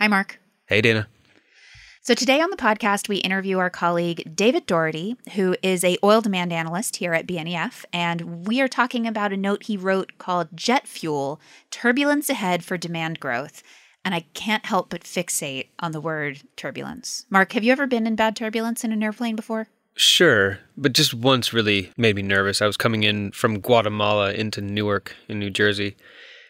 Hi, Mark. Hey, Dana. So today on the podcast, we interview our colleague David Doherty, who is a oil demand analyst here at BNEF, and we are talking about a note he wrote called "Jet Fuel: Turbulence Ahead for Demand Growth." And I can't help but fixate on the word turbulence. Mark, have you ever been in bad turbulence in an airplane before? Sure, but just once really made me nervous. I was coming in from Guatemala into Newark in New Jersey,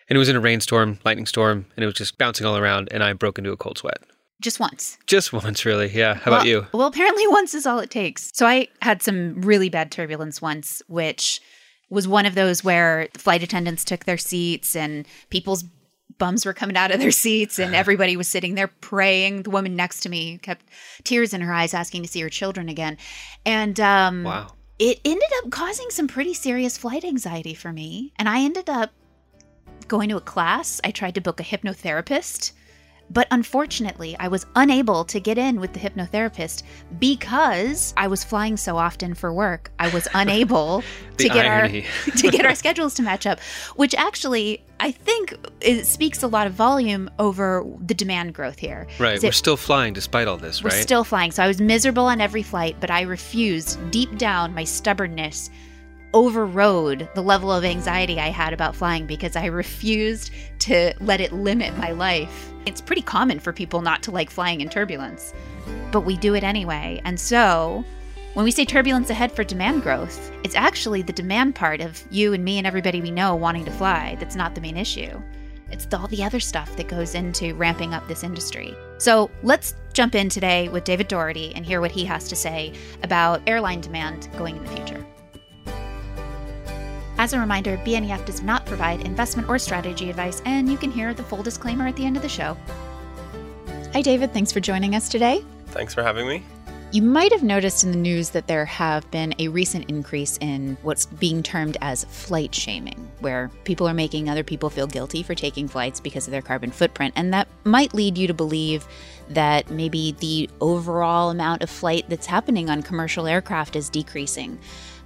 and it was in a rainstorm, lightning storm, and it was just bouncing all around, and I broke into a cold sweat. Just once. Just once, really. Yeah. How well, about you? Well, apparently once is all it takes. So I had some really bad turbulence once, which was one of those where the flight attendants took their seats and people's bums were coming out of their seats and everybody was sitting there praying. The woman next to me kept tears in her eyes asking to see her children again. And um Wow. it ended up causing some pretty serious flight anxiety for me. And I ended up going to a class. I tried to book a hypnotherapist. But unfortunately, I was unable to get in with the hypnotherapist because I was flying so often for work. I was unable to get irony. our to get our schedules to match up, which actually I think it speaks a lot of volume over the demand growth here. Right. We're still flying despite all this, we're right? still flying. So I was miserable on every flight, but I refused deep down my stubbornness overrode the level of anxiety I had about flying because I refused to let it limit my life. It's pretty common for people not to like flying in turbulence, but we do it anyway. And so, when we say turbulence ahead for demand growth, it's actually the demand part of you and me and everybody we know wanting to fly that's not the main issue. It's all the other stuff that goes into ramping up this industry. So let's jump in today with David Doherty and hear what he has to say about airline demand going in the future. As a reminder, BNEF does not provide investment or strategy advice, and you can hear the full disclaimer at the end of the show. Hi, David. Thanks for joining us today. Thanks for having me. You might have noticed in the news that there have been a recent increase in what's being termed as flight shaming, where people are making other people feel guilty for taking flights because of their carbon footprint. And that might lead you to believe that maybe the overall amount of flight that's happening on commercial aircraft is decreasing.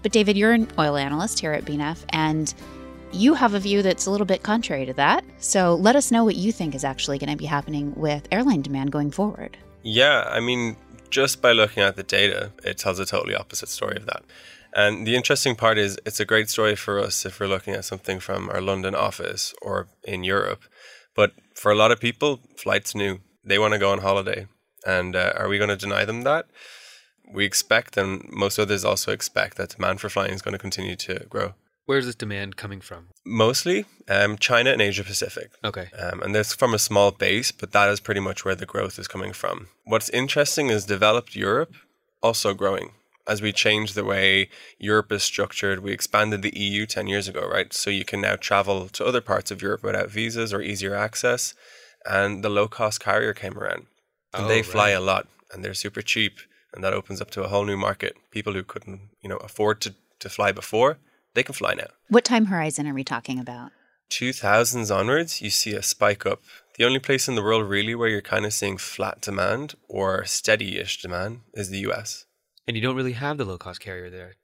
But, David, you're an oil analyst here at BNEF, and you have a view that's a little bit contrary to that. So let us know what you think is actually going to be happening with airline demand going forward. Yeah, I mean, just by looking at the data, it tells a totally opposite story of that. And the interesting part is, it's a great story for us if we're looking at something from our London office or in Europe. But for a lot of people, flight's new. They want to go on holiday. And uh, are we going to deny them that? We expect, and most others also expect, that demand for flying is going to continue to grow. Where's this demand coming from? Mostly um, China and Asia Pacific. Okay. Um, and that's from a small base, but that is pretty much where the growth is coming from. What's interesting is developed Europe also growing. As we change the way Europe is structured, we expanded the EU 10 years ago, right? So you can now travel to other parts of Europe without visas or easier access. And the low cost carrier came around. And Oh, they fly right. a lot and they're super cheap. And that opens up to a whole new market. People who couldn't, you know, afford to, to fly before, they can fly now. What time horizon are we talking about? 2000s onwards, you see a spike up. The only place in the world really where you're kind of seeing flat demand or steady-ish demand is the US. And you don't really have the low cost carrier there.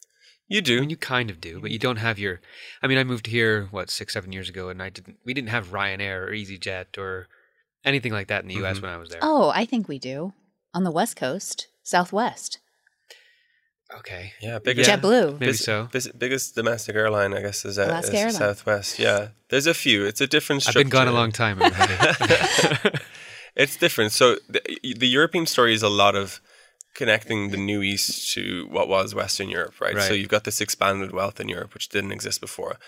You I do. mean, you kind of do, but you don't have your. I mean, I moved here what six, seven years ago, and I didn't. We didn't have Ryanair or EasyJet or anything like that in the U.S. Mhm. when I was there. Oh, I think we do. On the West Coast, Southwest. okay. yeah, biggest Yeah. JetBlue. Maybe bis- so. bis- biggest domestic airline, I guess, is, uh, Alaska is Airlines. Southwest. Yeah, there's a few. It's a different I've been gone a long time. It's different. So the, the European story is a lot of connecting the New East to what was Western Europe, right? So you've got this expanded wealth in Europe, which didn't exist before.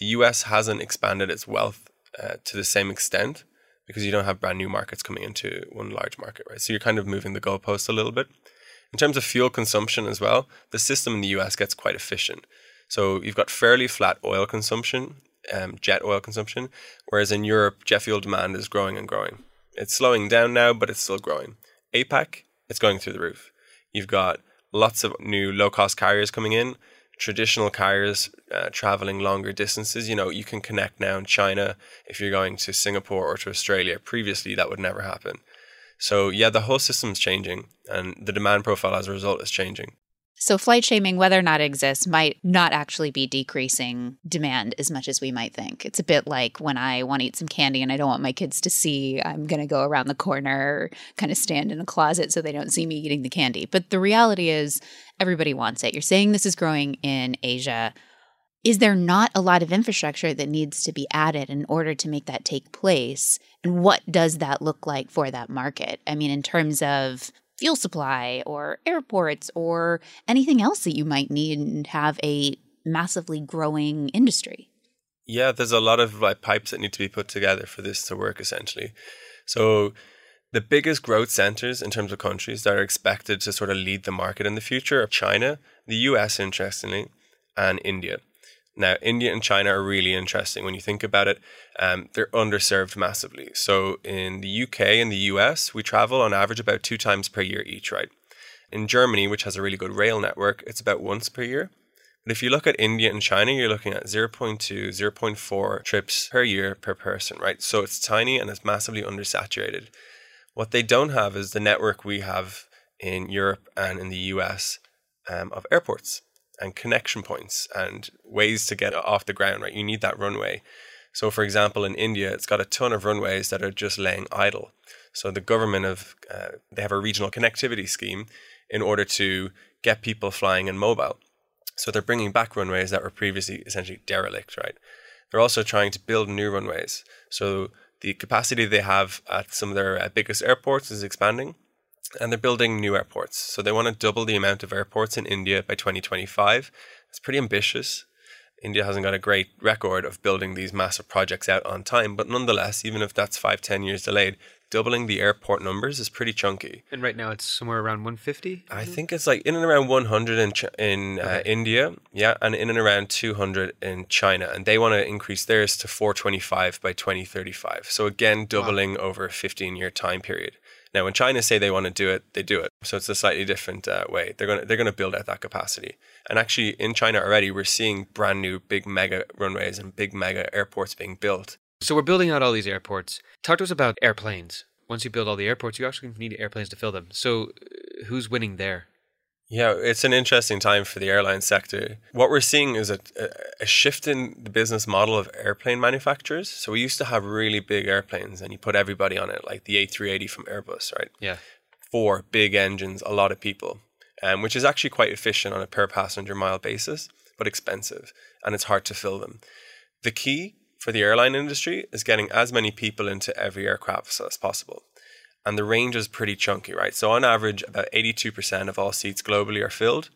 The US hasn't expanded its wealth uh, to the same extent because you don't have brand new markets coming into one large market, right? So you're kind of moving the goalpost a little bit. In terms of fuel consumption as well, the system in the US gets quite efficient. So you've got fairly flat oil consumption, um, jet oil consumption, whereas in Europe, jet fuel demand is growing and growing. It's slowing down now, but it's still growing. APAC, it's going through the roof. You've got lots of new low cost carriers coming in, traditional carriers uh, traveling longer distances. You know, you can connect now in China if you're going to Singapore or to Australia. Previously, that would never happen. So, yeah, the whole system's changing and the demand profile as a result is changing. So, flight shaming, whether or not it exists, might not actually be decreasing demand as much as we might think. It's a bit like when I want to eat some candy and I don't want my kids to see, I'm going to go around the corner, kind of stand in a closet so they don't see me eating the candy. But the reality is, everybody wants it. You're saying this is growing in Asia. Is there not a lot of infrastructure that needs to be added in order to make that take place? And what does that look like for that market? I mean, in terms of fuel supply or airports or anything else that you might need and have a massively growing industry. Yeah, there's a lot of like pipes that need to be put together for this to work essentially. So the biggest growth centers in terms of countries that are expected to sort of lead the market in the future are China, the US interestingly, and India. Now, India and China are really interesting. When you think about it, um, they're underserved massively. So, in the UK and the US, we travel on average about two times per year each, right? In Germany, which has a really good rail network, it's about once per year. But if you look at India and China, you're looking at 0.2, 0.4 trips per year per person, right? So, it's tiny and it's massively undersaturated. What they don't have is the network we have in Europe and in the US um, of airports and connection points and ways to get off the ground, right? You need that runway. So, for example, in India, it's got a ton of runways that are just laying idle. So, the government of uh, they have a regional connectivity scheme in order to get people flying and mobile. So, they're bringing back runways that were previously essentially derelict, right? They're also trying to build new runways. So, the capacity they have at some of their uh, biggest airports is expanding and they're building new airports. So they want to double the amount of airports in India by 2025. It's pretty ambitious. India hasn't got a great record of building these massive projects out on time, but nonetheless, even if that's five, ten years delayed, doubling the airport numbers is pretty chunky. And right now it's somewhere around 150? I think it's like in and around 100 in, Ch- in uh, India, yeah, and in and around 200 in China. And they want to increase theirs to 425 by 2035. So again, doubling over a 15 year time period. Now, when China say they want to do it, they do it. So it's a slightly different uh, way. They're going to they're going to build out that capacity. And actually, in China already, we're seeing brand new big mega runways and big mega airports being built. So we're building out all these airports. Talk to us about airplanes. Once you build all the airports, you actually need airplanes to fill them. So uh, who's winning there? Yeah, it's an interesting time for the airline sector. What we're seeing is a, a shift in the business model of airplane manufacturers. So we used to have really big airplanes and you put everybody on it, like the A380 from Airbus, right? Yeah. Four big engines, a lot of people, um, which is actually quite efficient on a per passenger mile basis, but expensive and it's hard to fill them. The key for the airline industry is getting as many people into every aircraft as possible and the range is pretty chunky, right? So on average, about 82% of all seats globally are filled,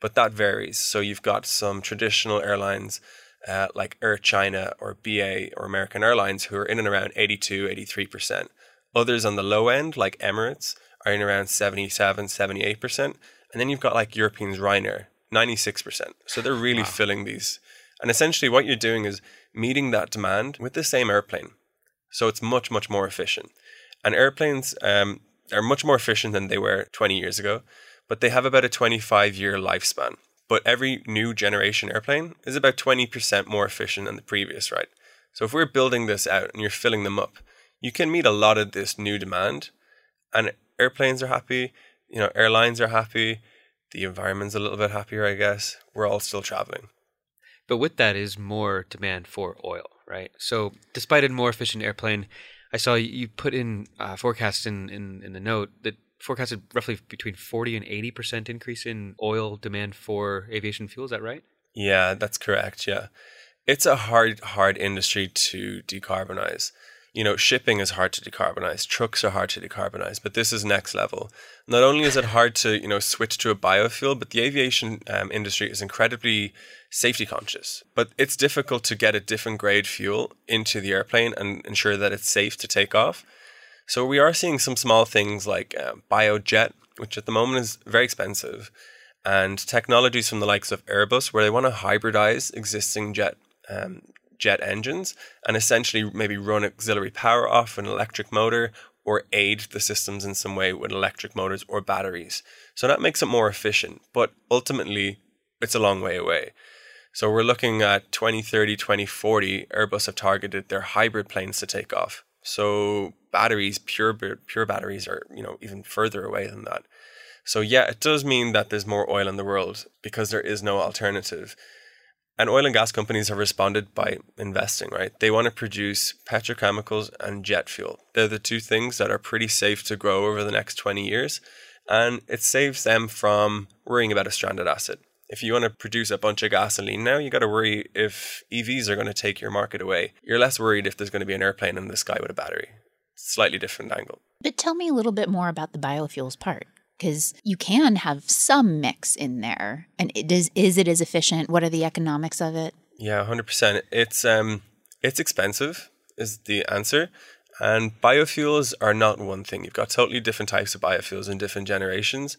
but that varies. So you've got some traditional airlines uh, like Air China or BA or American Airlines who are in and around 82, 83%. Others on the low end, like Emirates, are in around 77, 78%. And then you've got like Europeans Ryanair, 96%. So they're really filling these. And essentially what you're doing is meeting that demand with the same airplane. So it's much, much more efficient. And airplanes um, are much more efficient than they were 20 years ago, but they have about a 25 year lifespan. But every new generation airplane is about 20% more efficient than the previous, right? So if we're building this out and you're filling them up, you can meet a lot of this new demand, and airplanes are happy, you know, airlines are happy, the environment's a little bit happier, I guess. We're all still traveling. But with that is more demand for oil, right? So despite a more efficient airplane, I saw you put in uh, forecasts in, in, in the note that forecasted roughly between 40 and 80% increase in oil demand for aviation fuel. Is that right? Yeah, that's correct. Yeah. It's a hard, hard industry to decarbonize. You know, shipping is hard to decarbonize, trucks are hard to decarbonize, but this is next level. Not only is it hard to, you know, switch to a biofuel, but the aviation um, industry is incredibly safety conscious. But it's difficult to get a different grade fuel into the airplane and ensure that it's safe to take off. So we are seeing some small things like uh, biojet, which at the moment is very expensive, and technologies from the likes of Airbus where they want to hybridize existing jet um, jet engines and essentially maybe run auxiliary power off an electric motor or aid the systems in some way with electric motors or batteries. So that makes it more efficient, but ultimately it's a long way away. So we're looking at 2030, 2040, Airbus have targeted their hybrid planes to take off. So batteries, pure pure batteries are, you know, even further away than that. So yeah, it does mean that there's more oil in the world because there is no alternative. And oil and gas companies have responded by investing, right? They want to produce petrochemicals and jet fuel. They're the two things that are pretty safe to grow over the next 20 years. And it saves them from worrying about a stranded asset. If you want to produce a bunch of gasoline now, you got to worry if EVs are going to take your market away. You're less worried if there's going to be an airplane in the sky with a battery. Slightly different angle. But tell me a little bit more about the biofuels part because you can have some mix in there. And it is is it as efficient? What are the economics of it? Yeah, hundred percent. It's um, it's expensive is the answer. And biofuels are not one thing. You've got totally different types of biofuels in different generations,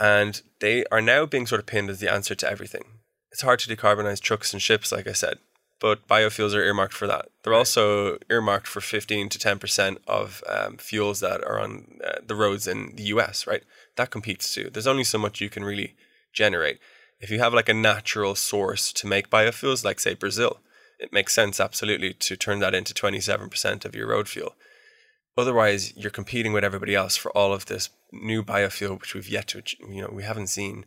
and they are now being sort of pinned as the answer to everything. It's hard to decarbonize trucks and ships, like I said but biofuels are earmarked for that. They're right. also earmarked for 15 to 10% of um, fuels that are on uh, the roads in the US, right? That competes too. There's only so much you can really generate. If you have like a natural source to make biofuels, like say Brazil, it makes sense absolutely to turn that into 27% of your road fuel. Otherwise, you're competing with everybody else for all of this new biofuel, which we've yet to, you know, we haven't seen.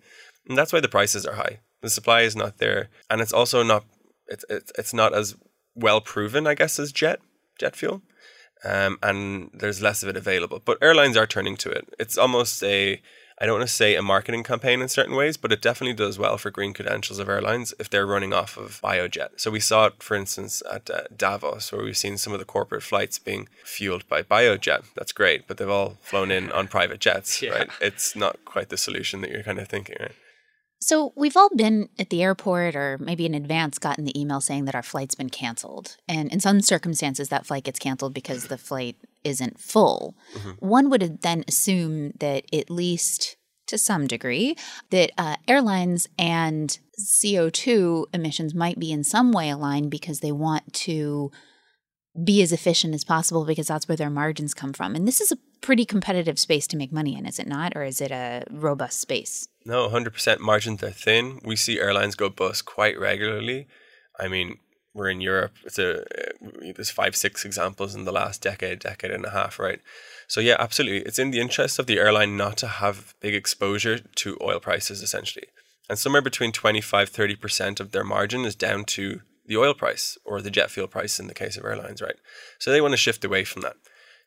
And that's why the prices are high. The supply is not there. And it's also not it's it's it's not as well proven, I guess, as jet jet fuel, um, and there's less of it available. But airlines are turning to it. It's almost a I don't want to say a marketing campaign in certain ways, but it definitely does well for green credentials of airlines if they're running off of biojet. So we saw it, for instance, at uh, Davos, where we've seen some of the corporate flights being fueled by biojet. That's great, but they've all flown in on private jets, yeah. right? It's not quite the solution that you're kind of thinking, right? So, we've all been at the airport or maybe in advance gotten the email saying that our flight's been canceled. And in some circumstances, that flight gets canceled because the flight isn't full. Mm-hmm. One would then assume that, at least to some degree, that uh, airlines and CO2 emissions might be in some way aligned because they want to be as efficient as possible because that's where their margins come from. And this is a pretty competitive space to make money in, is it not? Or is it a robust space? No, 100% margins are thin. We see airlines go bust quite regularly. I mean, we're in Europe. It's a eh, there's five, six examples in the last decade, decade and a half, right? So yeah, absolutely. It's in the interest of the airline not to have big exposure to oil prices essentially. And somewhere between 25, 30% of their margin is down to the oil price or the jet fuel price in the case of airlines, right? So they want to shift away from that.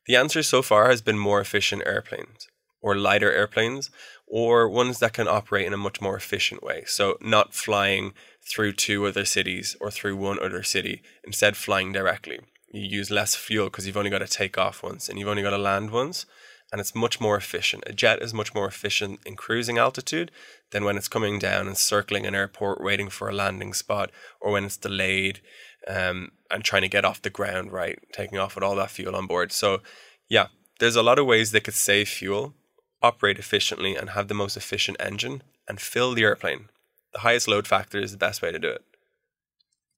The answer so far has been more efficient airplanes or lighter airplanes or ones that can operate in a much more efficient way. So not flying through two other cities or through one other city, instead flying directly. You use less fuel because you've only got to take off once and you've only got to land once and it's much more efficient. A jet is much more efficient in cruising altitude than when it's coming down and circling an airport waiting for a landing spot or when it's delayed um, and trying to get off the ground, right? Taking off with all that fuel on board. So, yeah, there's a lot of ways they could save fuel, operate efficiently, and have the most efficient engine and fill the airplane. The highest load factor is the best way to do it.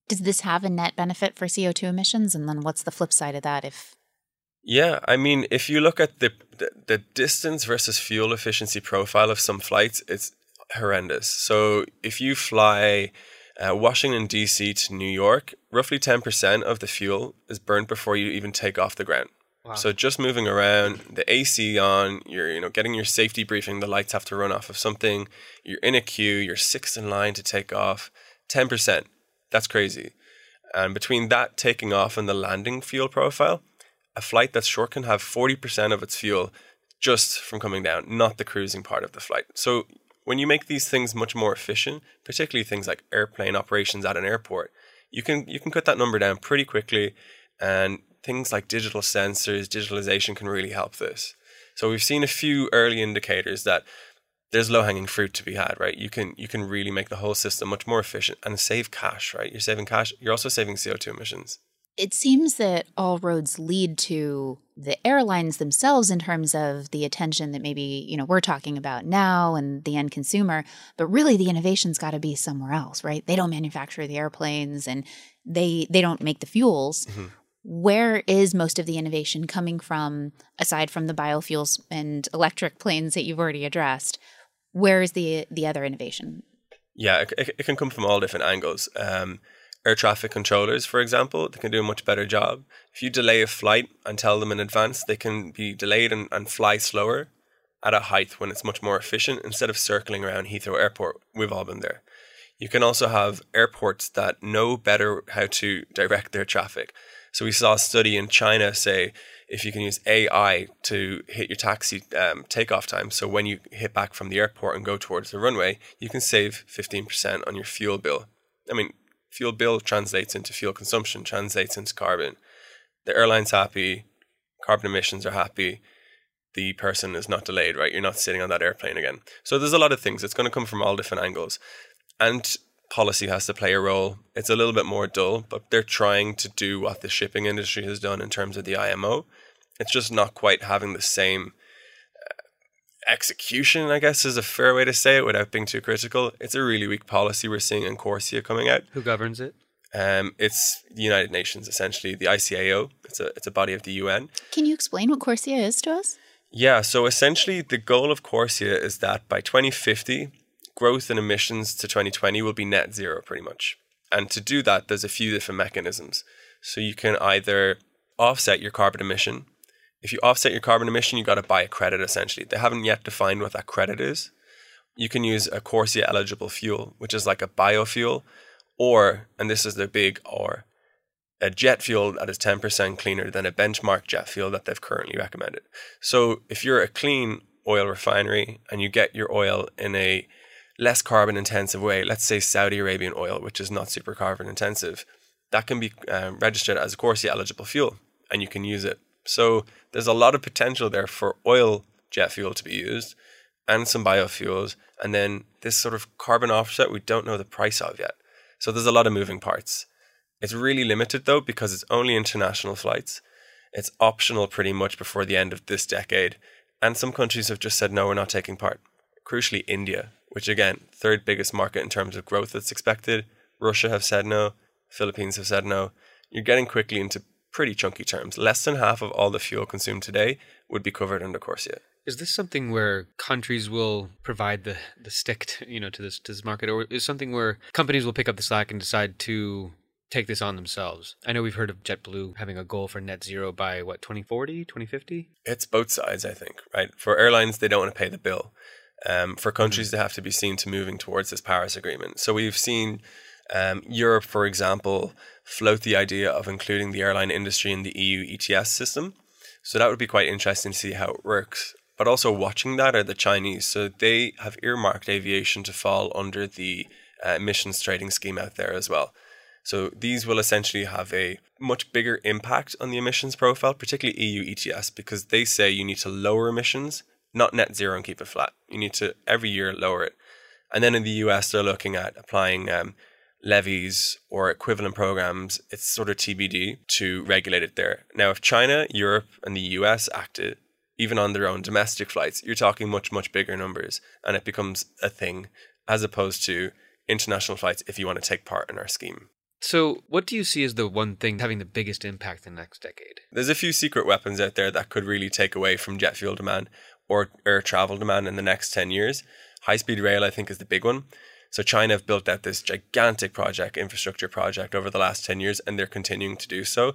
Does this have a net benefit for CO2 emissions? And then what's the flip side of that if yeah, I mean, if you look at the, the, the distance versus fuel efficiency profile of some flights, it's horrendous. So if you fly uh, Washington D.C. to New York, roughly ten percent of the fuel is burnt before you even take off the ground. Wow. So just moving around, the AC on, you're you know getting your safety briefing. The lights have to run off of something. You're in a queue. You're sixth in line to take off. Ten percent. That's crazy. And between that taking off and the landing fuel profile, a flight that's short can have 40% of its fuel just from coming down, not the cruising part of the flight. So when you make these things much more efficient, particularly things like airplane operations at an airport, you can you can cut that number down pretty quickly and things like digital sensors, digitalization can really help this. So we've seen a few early indicators that there's low hanging fruit to be had, right? You can you can really make the whole system much more efficient and save cash, right? You're saving cash, you're also saving CO2 emissions. It seems that all roads lead to the airlines themselves in terms of the attention that maybe, you know, we're talking about now and the end consumer, but really the innovation's got to be somewhere else, right? They don't manufacture the airplanes and they they don't make the fuels. Mm-hmm. Where is most of the innovation coming from aside from the biofuels and electric planes that you've already addressed? Where is the the other innovation? Yeah it, it can come from all different angles. Um, air traffic controllers for example they can do a much better job. If you delay a flight and tell them in advance they can be delayed and, and fly slower at a height when it's much more efficient instead of circling around heathrow airport. We've all been there. You can also have airports that know better how to direct their traffic so we saw a study in China say if you can use AI to hit your taxi um, takeoff time, so when you hit back from the airport and go towards the runway, you can save 15% on your fuel bill. I mean, fuel bill translates into fuel consumption, translates into carbon. The airline's happy, carbon emissions are happy, the person is not delayed, right? You're not sitting on that airplane again. So there's a lot of things. It's going to come from all different angles. And policy has to play a role. It's a little bit more dull, but they're trying to do what the shipping industry has done in terms of the IMO. It's just not quite having the same uh, execution, I guess is a fair way to say it without being too critical. It's a really weak policy we're seeing in CORSIA coming out. Who governs it? Um, it's the United Nations, essentially, the ICAO. It's a, it's a body of the UN. Can you explain what CORSIA is to us? Yeah, so essentially, the goal of CORSIA is that by 2050, growth in emissions to 2020 will be net zero pretty much. And to do that, there's a few different mechanisms. So you can either offset your carbon emission. If you offset your carbon emission, you've got to buy a credit essentially. They haven't yet defined what that credit is. You can use a CORSIA eligible fuel, which is like a biofuel, or, and this is the big or, a jet fuel that is 10% cleaner than a benchmark jet fuel that they've currently recommended. So if you're a clean oil refinery and you get your oil in a less carbon intensive way, let's say Saudi Arabian oil, which is not super carbon intensive, that can be um, registered as a CORSIA eligible fuel and you can use it. So there's a lot of potential there for oil jet fuel to be used and some biofuels. And then this sort of carbon offset, we don't know the price of yet. So there's a lot of moving parts. It's really limited though because it's only international flights. It's optional pretty much before the end of this decade. And some countries have just said, no, we're not taking part. Crucially, India which again, third biggest market in terms of growth that's expected. Russia have said no, Philippines have said no. You're getting quickly into pretty chunky terms. Less than half of all the fuel consumed today would be covered under CORSIA. Is this something where countries will provide the, the stick to, you know to this to this market, or is something where companies will pick up the slack and decide to take this on themselves? I know we've heard of JetBlue having a goal for net zero by what 2040, 2050. It's both sides, I think. Right for airlines, they don't want to pay the bill um, for countries mm-hmm. to have to be seen to moving towards this Paris Agreement. So we've seen um, Europe, for example, float the idea of including the airline industry in the EU ETS system. So that would be quite interesting to see how it works. But also watching that are the Chinese. So they have earmarked aviation to fall under the uh, emissions trading scheme out there as well. So these will essentially have a much bigger impact on the emissions profile, particularly EU ETS, because they say you need to lower emissions not net zero and keep it flat. You need to every year lower it. And then in the US, they're looking at applying um, levies or equivalent programs. It's sort of TBD to regulate it there. Now, if China, Europe, and the US acted, even on their own domestic flights, you're talking much, much bigger numbers, and it becomes a thing as opposed to international flights if you want to take part in our scheme. So, what do you see as the one thing having the biggest impact in the next decade? There's a few secret weapons out there that could really take away from jet fuel demand or air travel demand in the next 10 years. High speed rail, I think, is the big one. So China have built out this gigantic project, infrastructure project over the last 10 years, and they're continuing to do so.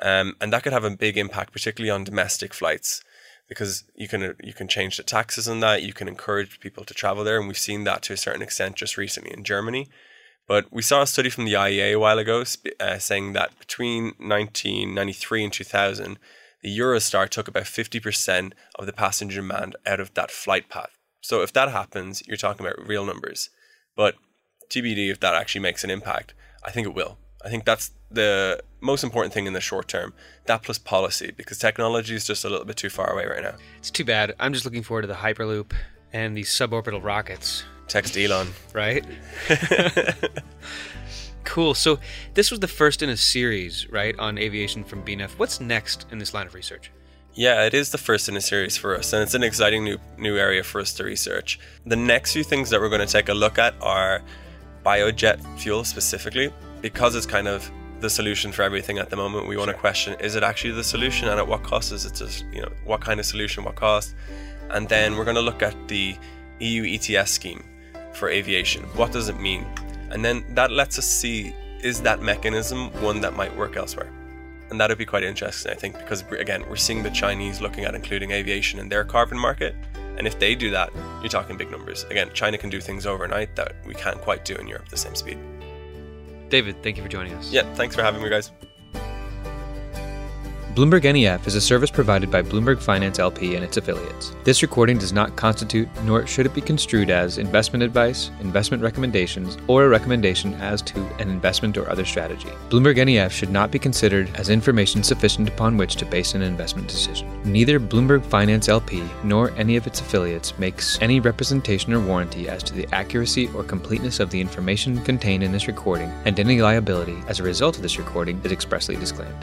Um, and that could have a big impact, particularly on domestic flights, because you can you can change the taxes on that. You can encourage people to travel there, and we've seen that to a certain extent just recently in Germany. But we saw a study from the IEA a while ago uh, saying that between 1993 and 2000, the Eurostar took about 50% of the passenger demand out of that flight path. So if that happens, you're talking about real numbers. But TBD if that actually makes an impact. I think it will. I think that's the most important thing in the short term. That plus policy, because technology is just a little bit too far away right now. It's too bad. I'm just looking forward to the Hyperloop and the suborbital rockets. Text Elon. Right? Cool. So this was the first in a series, right, on aviation from BNEF. What's next in this line of research? Yeah, it is the first in a series for us, and it's an exciting new new area for us to research. The next few things that we're going to take a look at are biojet fuel specifically, because it's kind of the solution for everything at the moment. We want to question: Is it actually the solution, and at what cost is it? Just you know, what kind of solution, what cost? And then we're going to look at the EU ETS scheme for aviation. What does it mean? And then that lets us see is that mechanism one that might work elsewhere. And that'd be quite interesting, I think, because again, we're seeing the Chinese looking at including aviation in their carbon market. And if they do that, you're talking big numbers. Again, China can do things overnight that we can't quite do in Europe at the same speed. David, thank you for joining us. Yeah, thanks for having me, guys. Bloomberg NEF is a service provided by Bloomberg Finance LP and its affiliates. This recording does not constitute, nor should it be construed as, investment advice, investment recommendations, or a recommendation as to an investment or other strategy. Bloomberg NEF should not be considered as information sufficient upon which to base an investment decision. Neither Bloomberg Finance LP nor any of its affiliates makes any representation or warranty as to the accuracy or completeness of the information contained in this recording, and any liability as a result of this recording is expressly disclaimed.